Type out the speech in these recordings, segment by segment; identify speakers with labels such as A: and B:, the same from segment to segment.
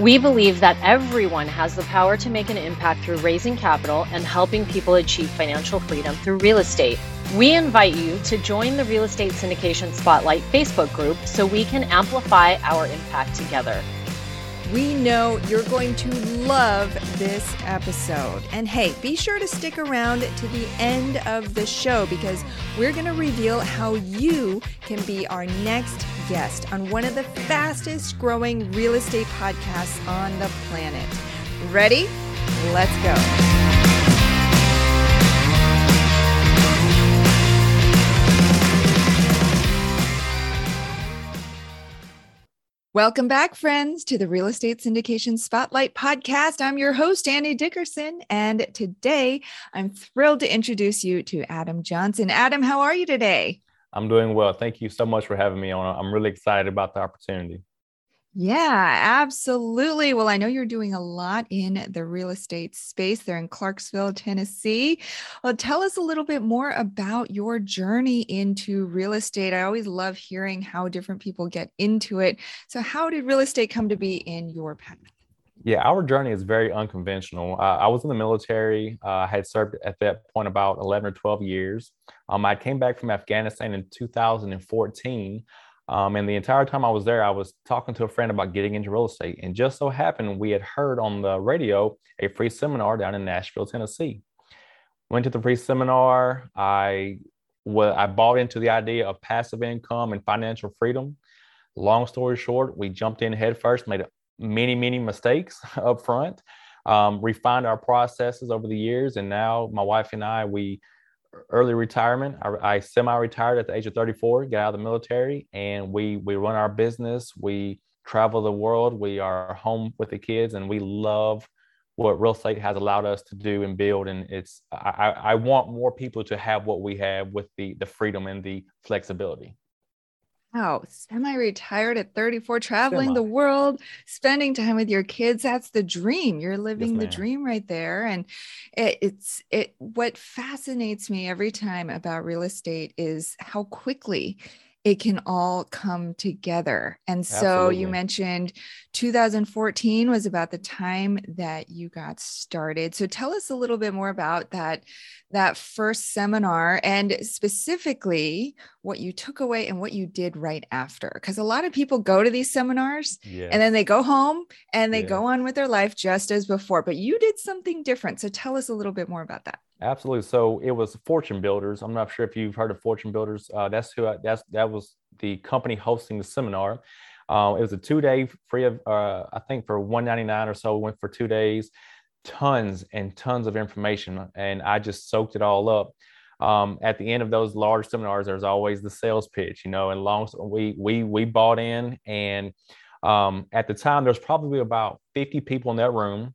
A: We believe that everyone has the power to make an impact through raising capital and helping people achieve financial freedom through real estate. We invite you to join the Real Estate Syndication Spotlight Facebook group so we can amplify our impact together.
B: We know you're going to love this episode. And hey, be sure to stick around to the end of the show because we're going to reveal how you can be our next guest on one of the fastest growing real estate podcasts on the planet. Ready? Let's go. Welcome back, friends, to the Real Estate Syndication Spotlight podcast. I'm your host, Annie Dickerson, and today I'm thrilled to introduce you to Adam Johnson. Adam, how are you today?
C: I'm doing well. Thank you so much for having me on. I'm really excited about the opportunity.
B: Yeah, absolutely. Well, I know you're doing a lot in the real estate space there in Clarksville, Tennessee. Well, tell us a little bit more about your journey into real estate. I always love hearing how different people get into it. So, how did real estate come to be in your path?
C: Yeah, our journey is very unconventional. Uh, I was in the military. Uh, I had served at that point about 11 or 12 years. Um, I came back from Afghanistan in 2014. Um, and the entire time I was there, I was talking to a friend about getting into real estate. And just so happened, we had heard on the radio a free seminar down in Nashville, Tennessee. Went to the free seminar. I, I bought into the idea of passive income and financial freedom. Long story short, we jumped in headfirst, made many, many mistakes up front, um, refined our processes over the years. And now my wife and I, we early retirement. I, I semi-retired at the age of 34, got out of the military, and we we run our business. We travel the world. We are home with the kids, and we love what real estate has allowed us to do and build. And it's I, I want more people to have what we have with the the freedom and the flexibility.
B: Wow, semi retired at 34, traveling Semi. the world, spending time with your kids. That's the dream. You're living yes, the dream right there. And it, it's it what fascinates me every time about real estate is how quickly it can all come together. And so Absolutely. you mentioned 2014 was about the time that you got started. So tell us a little bit more about that that first seminar and specifically what you took away and what you did right after because a lot of people go to these seminars yeah. and then they go home and they yeah. go on with their life just as before but you did something different so tell us a little bit more about that
C: Absolutely. So it was Fortune Builders. I'm not sure if you've heard of Fortune Builders. Uh, that's who. I, that's that was the company hosting the seminar. Uh, it was a two day free of uh, I think for 199 or so. We went for two days. Tons and tons of information, and I just soaked it all up. Um, at the end of those large seminars, there's always the sales pitch, you know. And long we we we bought in, and um, at the time there's probably about 50 people in that room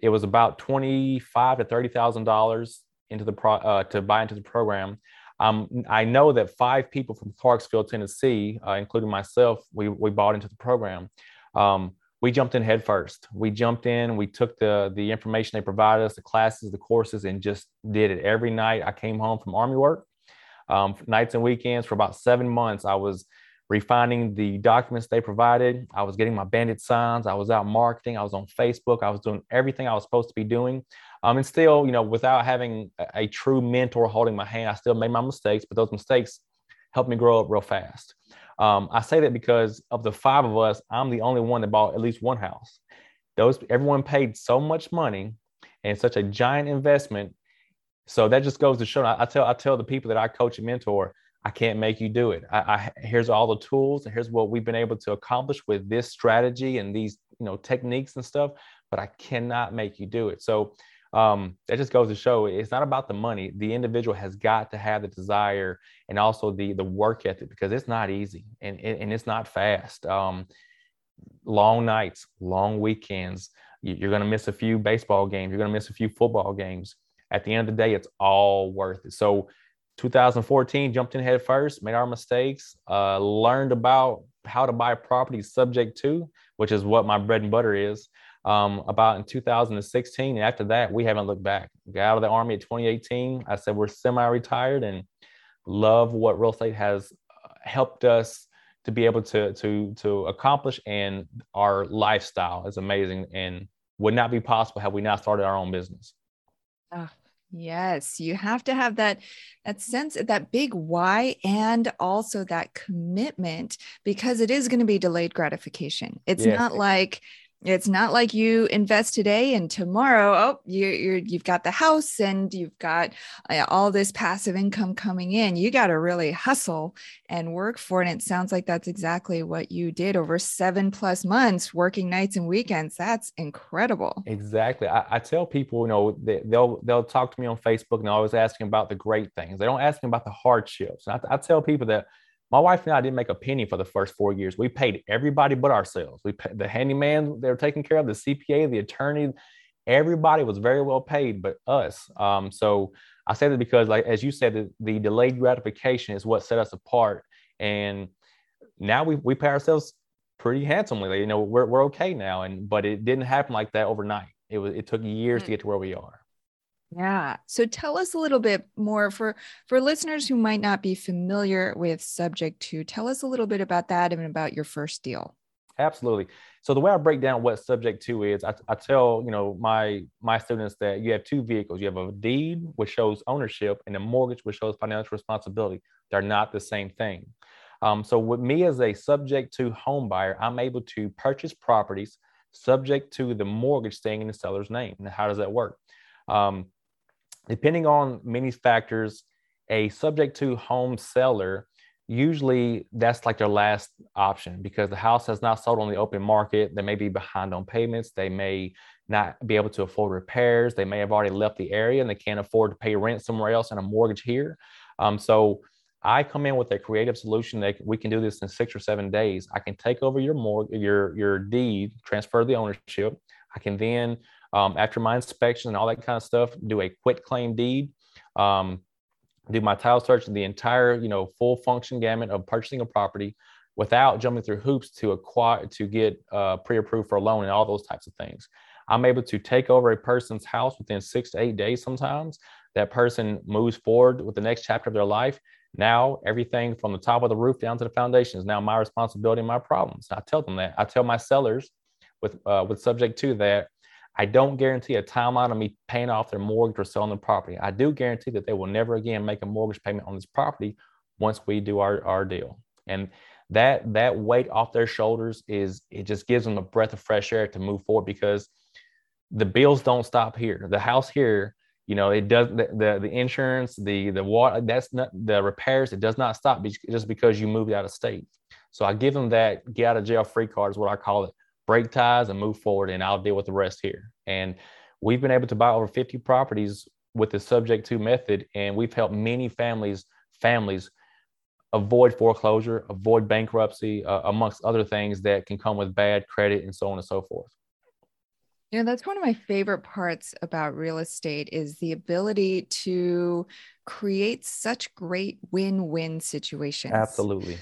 C: it was about twenty-five to thirty thousand dollars into the pro, uh, to buy into the program. Um, I know that five people from Clarksville, Tennessee, uh, including myself, we we bought into the program. Um, we jumped in head first. We jumped in. We took the the information they provided us, the classes, the courses, and just did it every night. I came home from Army work, um, nights and weekends for about seven months. I was refining the documents they provided. I was getting my bandit signs. I was out marketing. I was on Facebook. I was doing everything I was supposed to be doing. Um, and still, you know, without having a, true mentor holding my hand, I still made my mistakes, but those mistakes helped me grow up real fast. Um, I say that because of the five of us, I'm the only one that bought at least one house. Those everyone paid so much money and such a giant investment. So that just goes to show. I, I tell I tell the people that I coach and mentor, I can't make you do it. I, I, here's all the tools, and here's what we've been able to accomplish with this strategy and these you know techniques and stuff. But I cannot make you do it. So um, that just goes to show it's not about the money. The individual has got to have the desire and also the the work ethic because it's not easy and and it's not fast. Um, long nights, long weekends. You're going to miss a few baseball games. You're going to miss a few football games at the end of the day, it's all worth it. So 2014, jumped in head first, made our mistakes, uh, learned about how to buy property subject to, which is what my bread and butter is. Um, about in 2016, and after that, we haven't looked back. Got out of the army at 2018. I said we're semi-retired and love what real estate has uh, helped us to be able to to to accomplish, and our lifestyle is amazing and would not be possible had we not started our own business.
B: Oh, Yes, you have to have that that sense that big why and also that commitment because it is going to be delayed gratification. It's yes. not like it's not like you invest today and tomorrow, oh, you, you're, you've got the house and you've got uh, all this passive income coming in. You got to really hustle and work for it. And it sounds like that's exactly what you did over seven plus months, working nights and weekends. That's incredible.
C: Exactly. I, I tell people, you know, they, will they'll talk to me on Facebook and they're always asking about the great things. They don't ask me about the hardships. I, I tell people that my wife and I didn't make a penny for the first four years. We paid everybody but ourselves. We paid the handyman they were taking care of, the CPA, the attorney. Everybody was very well paid, but us. Um, so I say that because, like as you said, the, the delayed gratification is what set us apart. And now we we pay ourselves pretty handsomely. You know, we're we're okay now. And but it didn't happen like that overnight. It was it took years mm-hmm. to get to where we are.
B: Yeah. So tell us a little bit more for for listeners who might not be familiar with subject to. Tell us a little bit about that and about your first deal.
C: Absolutely. So the way I break down what subject to is, I, I tell you know my my students that you have two vehicles. You have a deed which shows ownership, and a mortgage which shows financial responsibility. They're not the same thing. Um, so with me as a subject to home buyer, I'm able to purchase properties subject to the mortgage staying in the seller's name. Now, how does that work? Um, depending on many factors, a subject to home seller, usually that's like their last option because the house has not sold on the open market. They may be behind on payments. They may not be able to afford repairs. They may have already left the area and they can't afford to pay rent somewhere else and a mortgage here. Um, so I come in with a creative solution that we can do this in six or seven days. I can take over your mortgage, your your deed, transfer the ownership. I can then um, after my inspection and all that kind of stuff, do a quit claim deed, um, do my title search, the entire, you know, full function gamut of purchasing a property without jumping through hoops to acquire, to get uh, pre-approved for a loan and all those types of things. I'm able to take over a person's house within six to eight days sometimes. That person moves forward with the next chapter of their life. Now, everything from the top of the roof down to the foundation is now my responsibility and my problems. I tell them that. I tell my sellers with uh, with subject to that I don't guarantee a timeline of me paying off their mortgage or selling the property. I do guarantee that they will never again make a mortgage payment on this property once we do our, our deal. And that that weight off their shoulders is it just gives them a breath of fresh air to move forward because the bills don't stop here. The house here, you know, it does the the, the insurance, the the water, that's not the repairs. It does not stop just because you moved out of state. So I give them that get out of jail free card is what I call it break ties and move forward and I'll deal with the rest here. And we've been able to buy over 50 properties with the subject to method and we've helped many families families avoid foreclosure, avoid bankruptcy, uh, amongst other things that can come with bad credit and so on and so forth.
B: You know, that's one of my favorite parts about real estate is the ability to create such great win-win situations.
C: Absolutely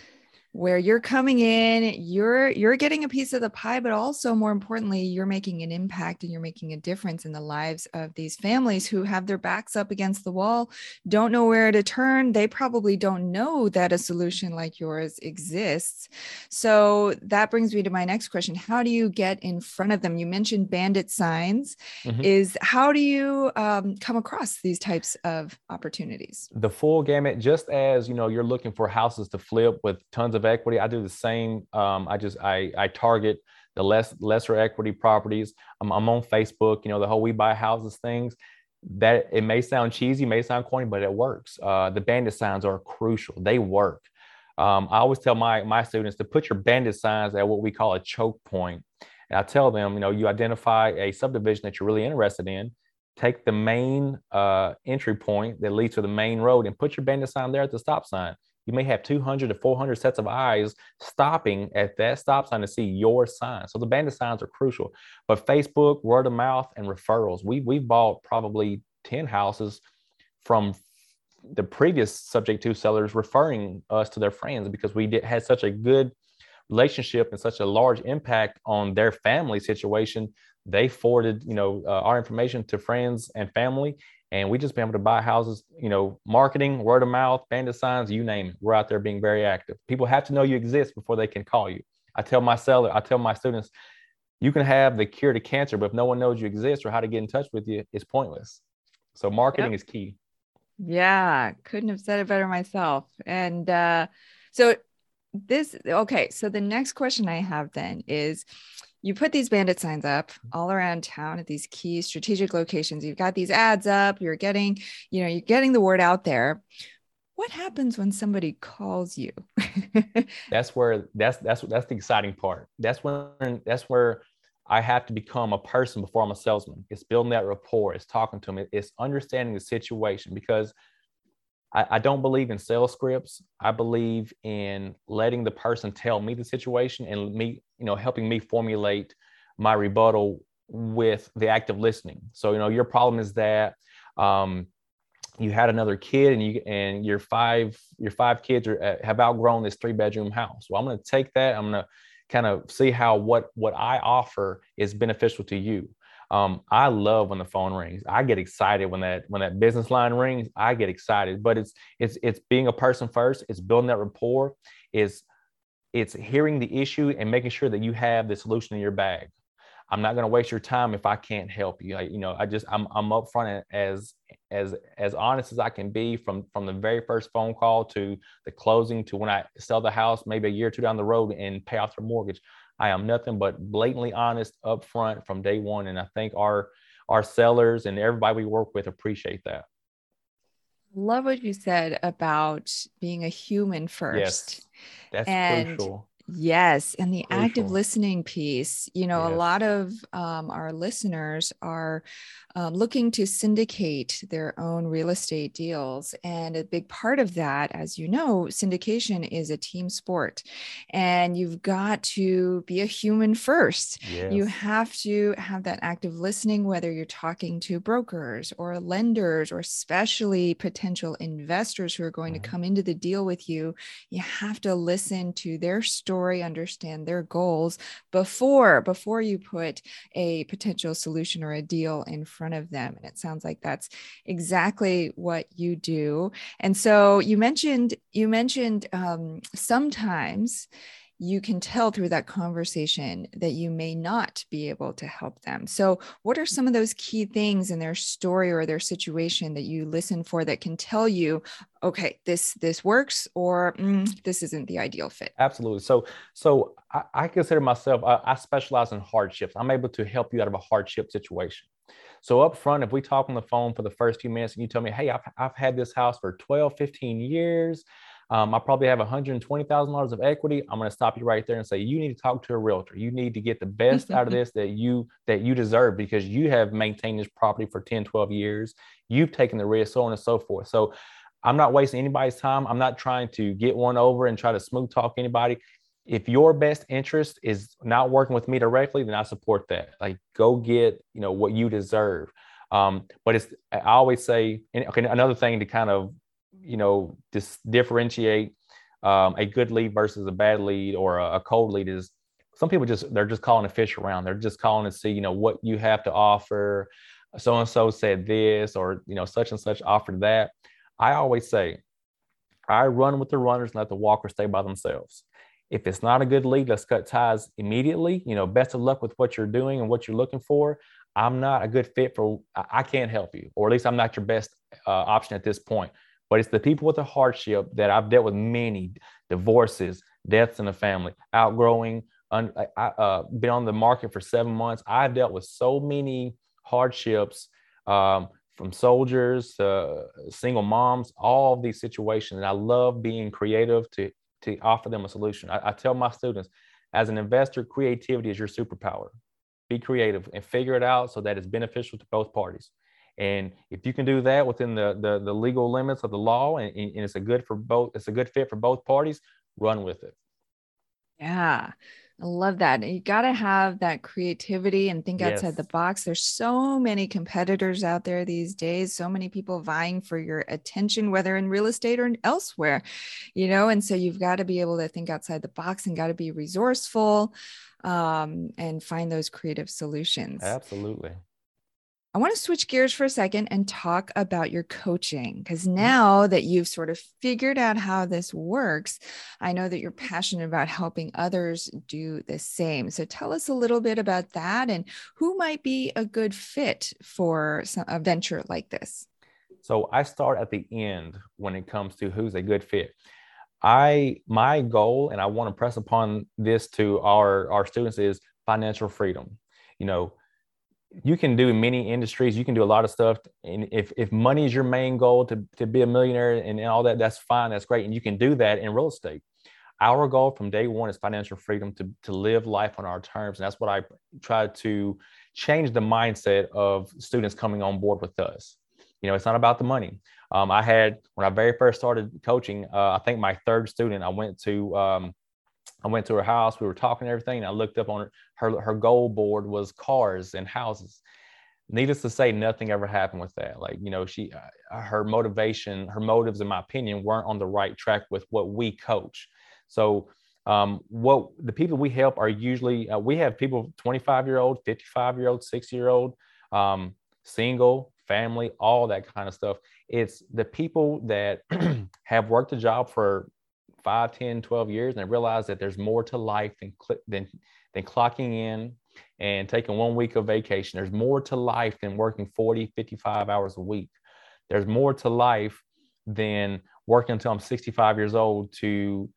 B: where you're coming in you're you're getting a piece of the pie but also more importantly you're making an impact and you're making a difference in the lives of these families who have their backs up against the wall don't know where to turn. They probably don't know that a solution like yours exists. So that brings me to my next question. How do you get in front of them? You mentioned bandit signs. Mm-hmm. is how do you um, come across these types of opportunities?
C: The full gamut just as you know you're looking for houses to flip with tons of of equity. I do the same. Um, I just I I target the less lesser equity properties. I'm, I'm on Facebook. You know the whole we buy houses things. That it may sound cheesy, may sound corny, but it works. Uh, the bandit signs are crucial. They work. Um, I always tell my my students to put your bandit signs at what we call a choke point. And I tell them, you know, you identify a subdivision that you're really interested in, take the main uh, entry point that leads to the main road and put your bandit sign there at the stop sign you may have 200 to 400 sets of eyes stopping at that stop sign to see your sign. So the bandit signs are crucial. But Facebook, word of mouth, and referrals. We we bought probably 10 houses from the previous subject to sellers referring us to their friends because we did, had such a good relationship and such a large impact on their family situation they forwarded you know uh, our information to friends and family and we just been able to buy houses you know marketing word of mouth bandit signs you name it. We're out there being very active. People have to know you exist before they can call you. I tell my seller i tell my students you can have the cure to cancer but if no one knows you exist or how to get in touch with you it's pointless. So marketing yep. is key.
B: Yeah couldn't have said it better myself. And uh so this okay so the next question i have then is you put these bandit signs up mm-hmm. all around town at these key strategic locations. You've got these ads up. You're getting you know you're getting the word out there. What happens when somebody calls you?
C: That's where that's that's that's the exciting part. That's when that's where i have to become a person before i'm a salesman. It's building that rapport. It's talking to them it's understanding the situation because I, I don't believe in sales scripts. I believe in letting the person tell me the situation and me, you know, helping me formulate my rebuttal with the act of listening. So, you know, your problem is that um, you had another kid and you and your five your five kids are, uh, have outgrown this three bedroom house. Well, I'm going to take that. I'm going to kind of see how what what I offer is beneficial to you. Um, I love when the phone rings. I get excited when that when that business line rings. I get excited, but it's it's it's being a person first. It's building that rapport. Is it's hearing the issue and making sure that you have the solution in your bag. I'm not going to waste your time if I can't help you. I, you know, I just I'm I'm upfront as as as honest as I can be from from the very first phone call to the closing to when I sell the house, maybe a year or two down the road and pay off their mortgage. I am nothing but blatantly honest upfront from day one. And I think our our sellers and everybody we work with appreciate that.
B: Love what you said about being a human first. Yes,
C: that's and crucial.
B: Yes. And the active listening piece, you know, yes. a lot of um, our listeners are um, looking to syndicate their own real estate deals. And a big part of that, as you know, syndication is a team sport. And you've got to be a human first. Yes. You have to have that active listening, whether you're talking to brokers or lenders, or especially potential investors who are going mm-hmm. to come into the deal with you. You have to listen to their story, understand their goals before before you put a potential solution or a deal in front front of them. And it sounds like that's exactly what you do. And so you mentioned, you mentioned um, sometimes you can tell through that conversation that you may not be able to help them. So, what are some of those key things in their story or their situation that you listen for that can tell you, okay, this this works or mm, this isn't the ideal fit?
C: Absolutely. So, so I, I consider myself I, I specialize in hardships. I'm able to help you out of a hardship situation. So up front, if we talk on the phone for the first few minutes and you tell me, hey, I've, I've had this house for 12, 15 years. Um, I probably have $120,000 of equity. I'm going to stop you right there and say, you need to talk to a realtor. You need to get the best out of this that you, that you deserve because you have maintained this property for 10, 12 years. You've taken the risk, so on and so forth. So I'm not wasting anybody's time. I'm not trying to get one over and try to smooth talk anybody if your best interest is not working with me directly, then I support that. Like, go get you know what you deserve. Um, but it's I always say, okay, another thing to kind of you know dis- differentiate um, a good lead versus a bad lead or a, a cold lead is some people just they're just calling a fish around. They're just calling to see you know what you have to offer. So and so said this, or you know such and such offered that. I always say, I run with the runners and let the walkers stay by themselves. If it's not a good lead, let's cut ties immediately. You know, best of luck with what you're doing and what you're looking for. I'm not a good fit for, I can't help you, or at least I'm not your best uh, option at this point. But it's the people with the hardship that I've dealt with many divorces, deaths in the family, outgrowing, un, I, uh, been on the market for seven months. I've dealt with so many hardships um, from soldiers to single moms, all of these situations. And I love being creative to to offer them a solution. I, I tell my students, as an investor, creativity is your superpower. Be creative and figure it out so that it's beneficial to both parties. And if you can do that within the, the, the legal limits of the law and, and it's a good for both, it's a good fit for both parties, run with it.
B: Yeah. I love that. You got to have that creativity and think outside yes. the box. There's so many competitors out there these days, so many people vying for your attention, whether in real estate or elsewhere, you know, and so you've got to be able to think outside the box and got to be resourceful um, and find those creative solutions.
C: Absolutely.
B: I want to switch gears for a second and talk about your coaching because mm-hmm. now that you've sort of figured out how this works, I know that you're passionate about helping others do the same. So tell us a little bit about that and who might be a good fit for some, a venture like this.
C: So I start at the end when it comes to who's a good fit. I my goal, and I want to press upon this to our our students is financial freedom. You know, you can do many industries. You can do a lot of stuff. And if, if money is your main goal to, to be a millionaire and, all that that's fine. That's great. And you can do that in real estate. Our goal from day one is financial freedom to, to live life on our terms. And that's what i try to change the mindset of students coming on board with us. You know it's not about the money. Um, i had when i very first started coaching uh, i think my third student i went to um, I went to her house. We were talking everything. And I looked up on her, her, her goal board was cars and houses. Needless to say, nothing ever happened with that. Like, you know, she, uh, her motivation, her motives, in my opinion, weren't on the right track with what we coach. So, um, what the people we help are usually, uh, we have people 25 year old, 55 year old, 60 year old, um, single, family, all that kind of stuff. It's the people that have worked a job for 5 10 12 years and I realized that there's more to life than than than clocking in and taking one week of vacation. There's more to life than working 40 55 hours a week. There's more to life than working until i'm 65 years old to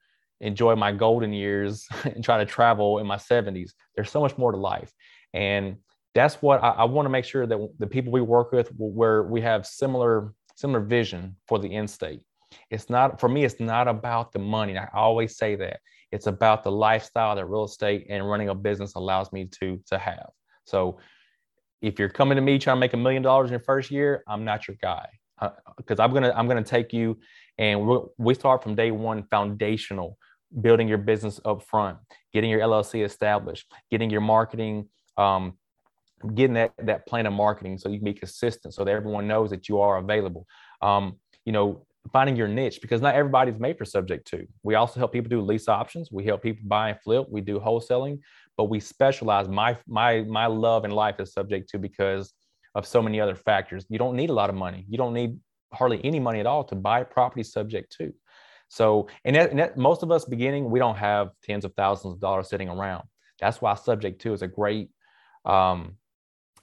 C: enjoy my golden years and try to travel in my 70s there's so much more to life. And that's what i, I want to make sure that the people we work with where we have similar similar vision for the end state it's not for me, it's not about the money. I always say that. It's about the lifestyle that real estate and running a business allows me to to have. So if you're coming to me trying to make a million dollars in your first year, I'm not your guy because uh, I'm gonna I'm gonna take you and we start from day one foundational, building your business up front, getting your LLC established, getting your marketing, um, getting that that plan of marketing so you can be consistent, so that everyone knows that you are available. Um, you know, finding your niche because not everybody's made for subject to. We also help people do lease options. We help people buy and flip. We do wholesaling, but we specialize. My my my love in life is subject to because of so many other factors. You don't need a lot of money. You don't need hardly any money at all to buy property subject to. So, and, that, and that, most of us beginning, we don't have tens of thousands of dollars sitting around. That's why subject to is a great, um,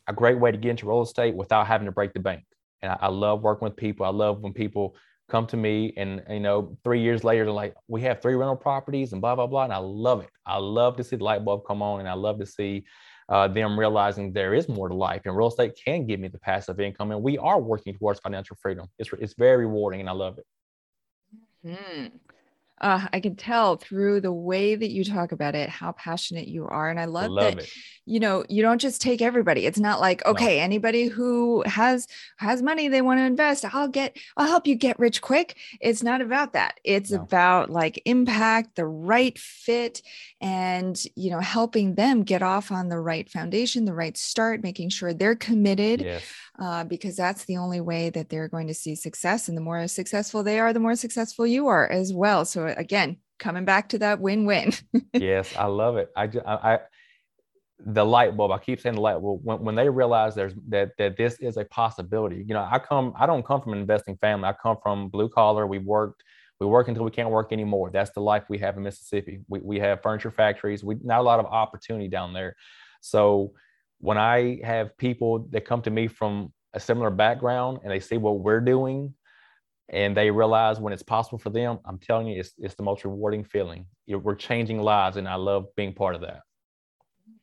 C: a great way to get into real estate without having to break the bank. And I, I love working with people. I love when people come to me and you know three years later they're like we have three rental properties and blah blah blah and i love it. I love to see the light bulb come on and i love to see uh, them realizing there is more to life and real estate can give me the passive income and we are working towards financial freedom. It's, it's very rewarding and i love it.
B: Hmm uh, I can tell through the way that you talk about it how passionate you are. And I love, love that, it. you know, you don't just take everybody. It's not like, okay, no. anybody who has has money they want to invest, I'll get, I'll help you get rich quick. It's not about that. It's no. about like impact, the right fit, and you know, helping them get off on the right foundation, the right start, making sure they're committed. Yes. Uh, because that's the only way that they're going to see success. And the more successful they are, the more successful you are as well. So again, coming back to that win-win.
C: yes, I love it. I, I, I, the light bulb. I keep saying the light bulb. When, when they realize there's that that this is a possibility. You know, I come. I don't come from an investing family. I come from blue collar. We worked. We work until we can't work anymore. That's the life we have in Mississippi. We we have furniture factories. We not a lot of opportunity down there. So when I have people that come to me from a similar background and they see what we're doing and they realize when it's possible for them, I'm telling you, it's, it's the most rewarding feeling. We're changing lives, and I love being part of that.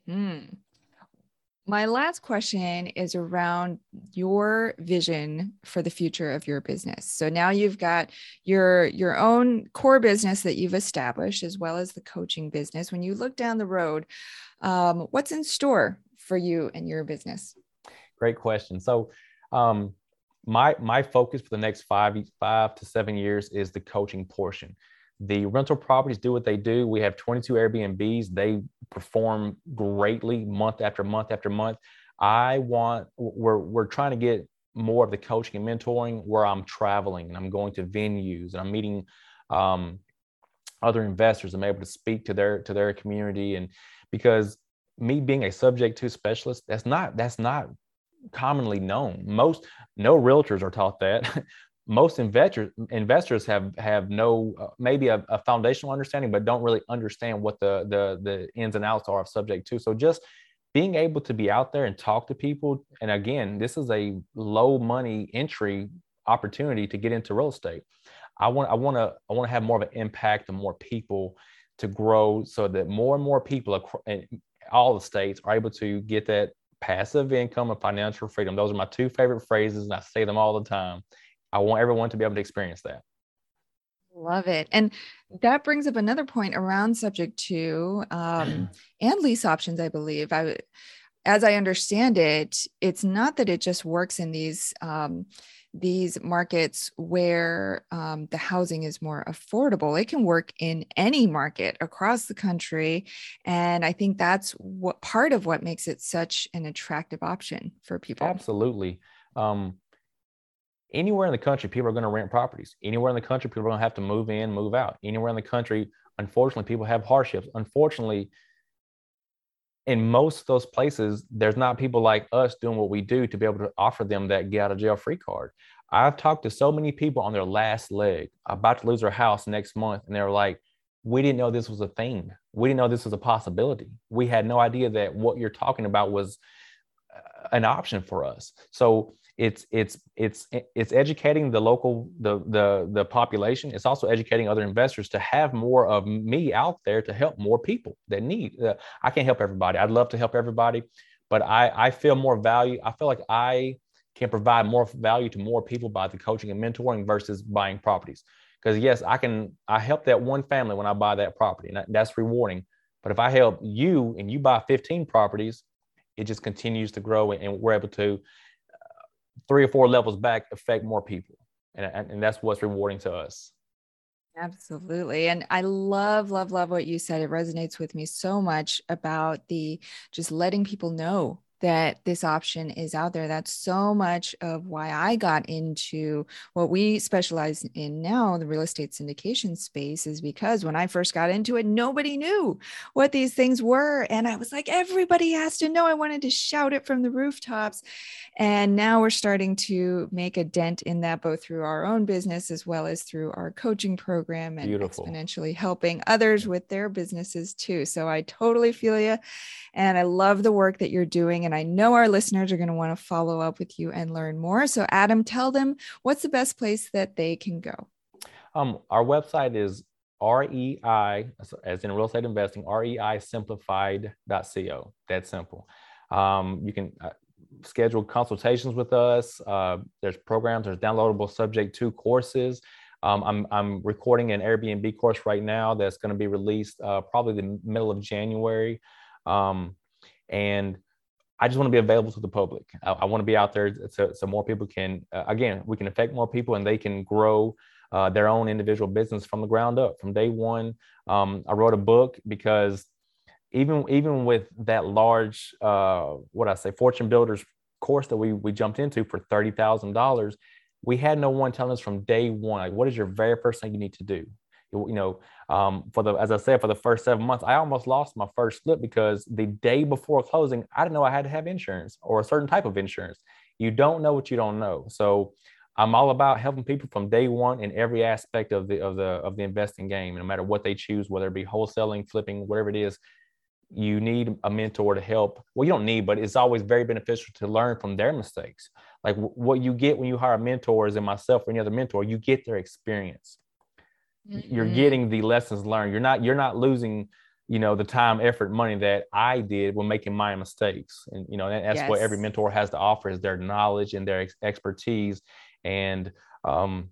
B: Mm. My last question is around your vision for the future of your business. So now you've got your your own core business that you've established, as well as the coaching business. When you look down the road, um, what's in store for you and your business?
C: Great question. So um, my my focus for the next five five to seven years is the coaching portion. the rental properties do what they do. We have 22 Airbnbs. They perform greatly month after month after month. I want we're we're trying to get more of the coaching and mentoring where I'm traveling and I'm going to venues and I'm meeting um, other investors. I'm able to speak to their to their community and because me being a subject to specialist, that's not that's not commonly known. Most no realtors are taught that. Most investors investors have have no uh, maybe a, a, foundational understanding, but don't really understand what the the the ins and outs are of subject to. So just being able to be out there and talk to people, and again, this is a low money entry opportunity to get into real estate. I want I want to I want to have more of an impact on more people to grow so that more and more people in all the states are able to get that passive income and financial freedom. Those are my two favorite phrases, and I say them all the time. I want everyone to be able to experience that.
B: Love it. And that brings up another point around subject to um, and lease options, I believe. I, as I understand it, it's not that it just works in these um, these markets where um, the housing is more affordable. It can work in any market across the country, and I think that's what part of what makes it such an attractive option for people.
C: Absolutely. Um, anywhere in the country, people are going to rent properties. Anywhere in the country, people are going to have to move in, move out. Anywhere in the country, unfortunately, people have hardships. Unfortunately, in most of those places, there's not people like us doing what we do to be able to offer them that get out of jail free card. I've talked to so many people on their last leg, about to lose their house next month, and they're like, we didn't know this was a thing. We didn't know this was a possibility. We had no idea that what you're talking about was uh, an option for us. So it's it's it's it's educating the local the the the population. It's also educating other investors to have more of me out there to help more people that need uh, i can't help everybody. I'd love to help everybody but i i feel more value. I feel like i can provide more value to more people by the coaching and mentoring versus buying properties. Because yes i can i help that one family when i buy that property and that's rewarding. But if i help you and you buy 15 properties it just continues to grow and we're able to three or four levels back affect more people and, and that's what's rewarding to us
B: Absolutely. And I love, love, love what you said. It resonates with me so much about the just letting people know that this option is out there. That's so much of why I got into what we specialize in now, the real estate syndication space, is because when I first got into it, nobody knew what these things were. And I was like, everybody has to know. I wanted to shout it from the rooftops. And now we're starting to make a dent in that, both through our own business as well as through our coaching program and Beautiful. exponentially helping others with their businesses too. So I totally feel you. And I love the work that you're doing and I know our listeners are going to want to follow up with you and learn more. So, Adam, tell them what's the best place that they can go.
C: Um, our website is REI, as in real estate investing, reisimplified.co. That's simple. Um, you can uh, schedule consultations with us. Uh, there's programs, there's downloadable subject to courses. Um, I'm, I'm recording an Airbnb course right now that's going to be released uh, probably the middle of January. Um, and I just want to be available to the public. I, I want to be out there so, so more people can, uh, again, we can affect more people and they can grow uh, their own individual business from the ground up from day one. Um, I wrote a book because even even with that large, uh, what I say, Fortune Builders course that we we jumped into for thirty thousand dollars, we had no one telling us from day one, like, what is your very first thing you need to do? You know, um, for the as I said, for the first seven months, I almost lost my first flip because the day before closing, I didn't know I had to have insurance or a certain type of insurance. You don't know what you don't know. So I'm all about helping people from day one in every aspect of the of the of the investing game, no matter what they choose, whether it be wholesaling, flipping, whatever it is. You need a mentor to help. Well, you don't need, but it's always very beneficial to learn from their mistakes. Like w- what you get when you hire mentors and myself or any other mentor, you get their experience mm-hmm. you're getting the lessons learned you're not you're not losing you know the time effort money that i did when making my mistakes and you know that's yes. what every mentor has to offer is their knowledge and their ex- expertise and um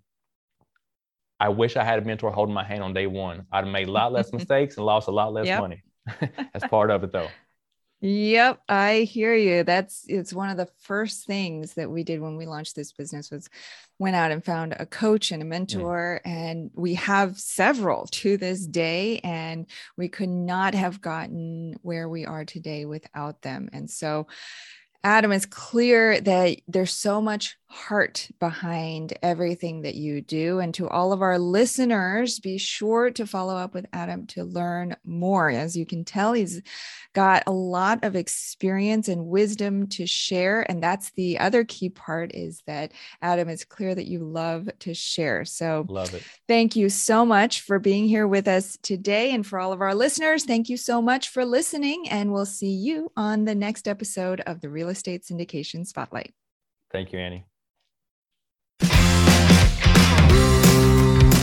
C: i wish i had a mentor holding my hand on day one i'd have made a lot less mistakes and lost a lot less yep. money that's part of it though
B: Yep, I hear you. That's it's one of the first things that we did when we launched this business was went out and found a coach and a mentor mm. and we have several to this day and we could not have gotten where we are today without them. And so Adam, it's clear that there's so much heart behind everything that you do. And to all of our listeners, be sure to follow up with Adam to learn more. As you can tell, he's got a lot of experience and wisdom to share. And that's the other key part is that Adam, it's clear that you love to share. So
C: love it.
B: Thank you so much for being here with us today. And for all of our listeners, thank you so much for listening. And we'll see you on the next episode of the Real Estate Syndication Spotlight.
C: Thank you, Annie.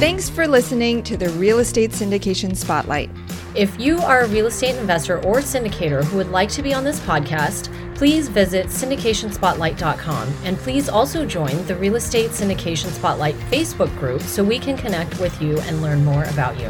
B: Thanks for listening to the Real Estate Syndication Spotlight.
A: If you are a real estate investor or syndicator who would like to be on this podcast, please visit syndicationspotlight.com and please also join the Real Estate Syndication Spotlight Facebook group so we can connect with you and learn more about you.